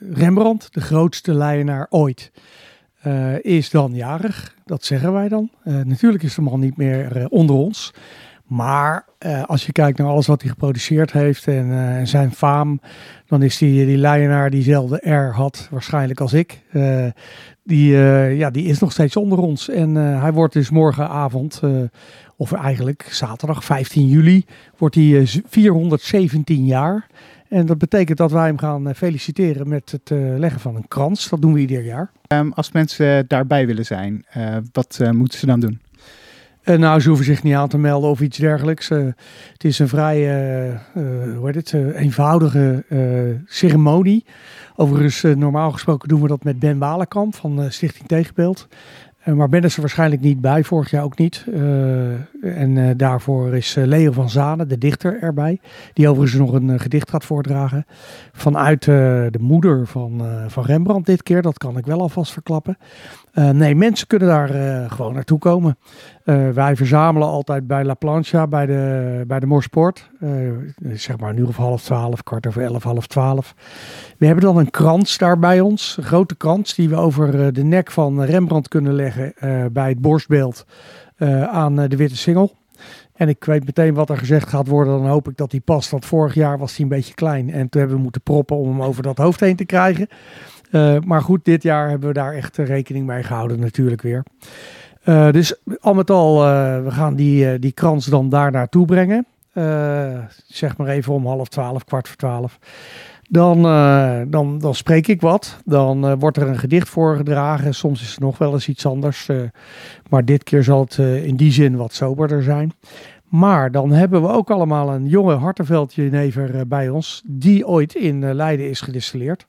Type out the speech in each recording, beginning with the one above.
Rembrandt, de grootste leienaar ooit, uh, is dan jarig. Dat zeggen wij dan. Uh, natuurlijk is de man niet meer uh, onder ons. Maar als je kijkt naar alles wat hij geproduceerd heeft en zijn faam, dan is die, die leienaar diezelfde R had, waarschijnlijk als ik. die, ja, die is nog steeds onder ons. En hij wordt dus morgenavond, of eigenlijk zaterdag 15 juli, wordt hij 417 jaar. En dat betekent dat wij hem gaan feliciteren met het leggen van een krans. Dat doen we ieder jaar. Um, als mensen daarbij willen zijn, uh, wat uh, moeten ze dan doen? Uh, nou, ze hoeven zich niet aan te melden of iets dergelijks. het is een vrij hoe heet het, eenvoudige ceremonie. Overigens, normaal gesproken doen we dat met Ben Walenkamp van Stichting Tegenbeeld. Eh, maar ben er waarschijnlijk niet bij, vorig jaar ook niet. Eh, en eh, daarvoor is Leo van Zanen, de dichter, erbij. Die overigens nog een gedicht gaat voordragen. Vanuit de moeder van, van Rembrandt dit keer, dat kan ik wel alvast verklappen. nee, mensen kunnen daar gewoon naartoe komen. Wij verzamelen altijd bij La Plancha, bij de, bij de Morsport. zeg maar nu of half twaalf, kwart over elf, half twaalf. We hebben dan een krans daar bij ons. Een grote krans die we over de nek van Rembrandt kunnen leggen bij het borstbeeld aan de witte singel. En ik weet meteen wat er gezegd gaat worden. Dan hoop ik dat die past. Want vorig jaar was hij een beetje klein. En toen hebben we moeten proppen om hem over dat hoofd heen te krijgen. maar goed, dit jaar hebben we daar echt rekening mee gehouden natuurlijk weer. Dus al met al, we gaan die, die krans dan daar naartoe brengen. zeg maar even om half twaalf, kwart voor twaalf. Dan, dan, dan spreek ik wat. Dan wordt er een gedicht voorgedragen. Soms is het nog wel eens iets anders. Maar dit keer zal het in die zin wat soberder zijn. Maar dan hebben we ook allemaal een jonge Hartenveldjenever bij ons. Die ooit in Leiden is gedistilleerd.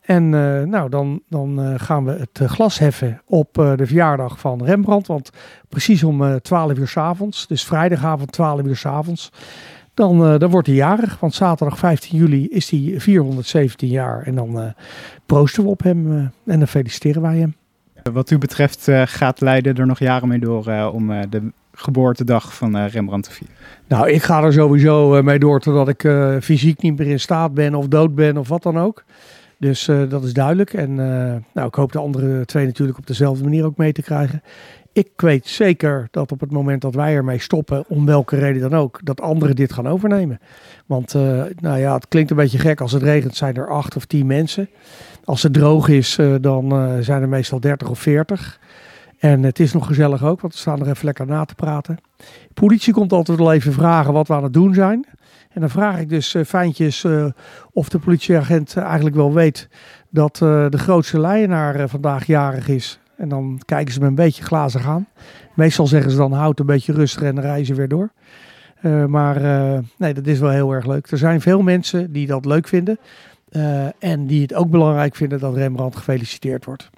En nou, dan, dan gaan we het glas heffen op de verjaardag van Rembrandt. Want precies om 12 uur s avonds, dus vrijdagavond 12 uur s avonds, dan, uh, dan wordt hij jarig. Want zaterdag 15 juli is hij 417 jaar. En dan uh, proosten we op hem uh, en dan feliciteren wij hem. Wat u betreft gaat Leiden er nog jaren mee door om de geboortedag van Rembrandt te vieren? Nou, ik ga er sowieso mee door totdat ik fysiek niet meer in staat ben of dood ben of wat dan ook. Dus dat is duidelijk. En nou, ik hoop de andere twee natuurlijk op dezelfde manier ook mee te krijgen. Ik weet zeker dat op het moment dat wij ermee stoppen, om welke reden dan ook, dat anderen dit gaan overnemen. Want uh, nou ja, het klinkt een beetje gek. Als het regent zijn er acht of tien mensen. Als het droog is, uh, dan uh, zijn er meestal dertig of veertig. En het is nog gezellig ook, want we staan er even lekker na te praten. De politie komt altijd wel even vragen wat we aan het doen zijn. En dan vraag ik dus fijntjes of de politieagent eigenlijk wel weet dat de grootste leienaar vandaag jarig is. En dan kijken ze me een beetje glazig aan. Meestal zeggen ze dan houd een beetje rustig en reizen weer door. Maar nee, dat is wel heel erg leuk. Er zijn veel mensen die dat leuk vinden. En die het ook belangrijk vinden dat Rembrandt gefeliciteerd wordt.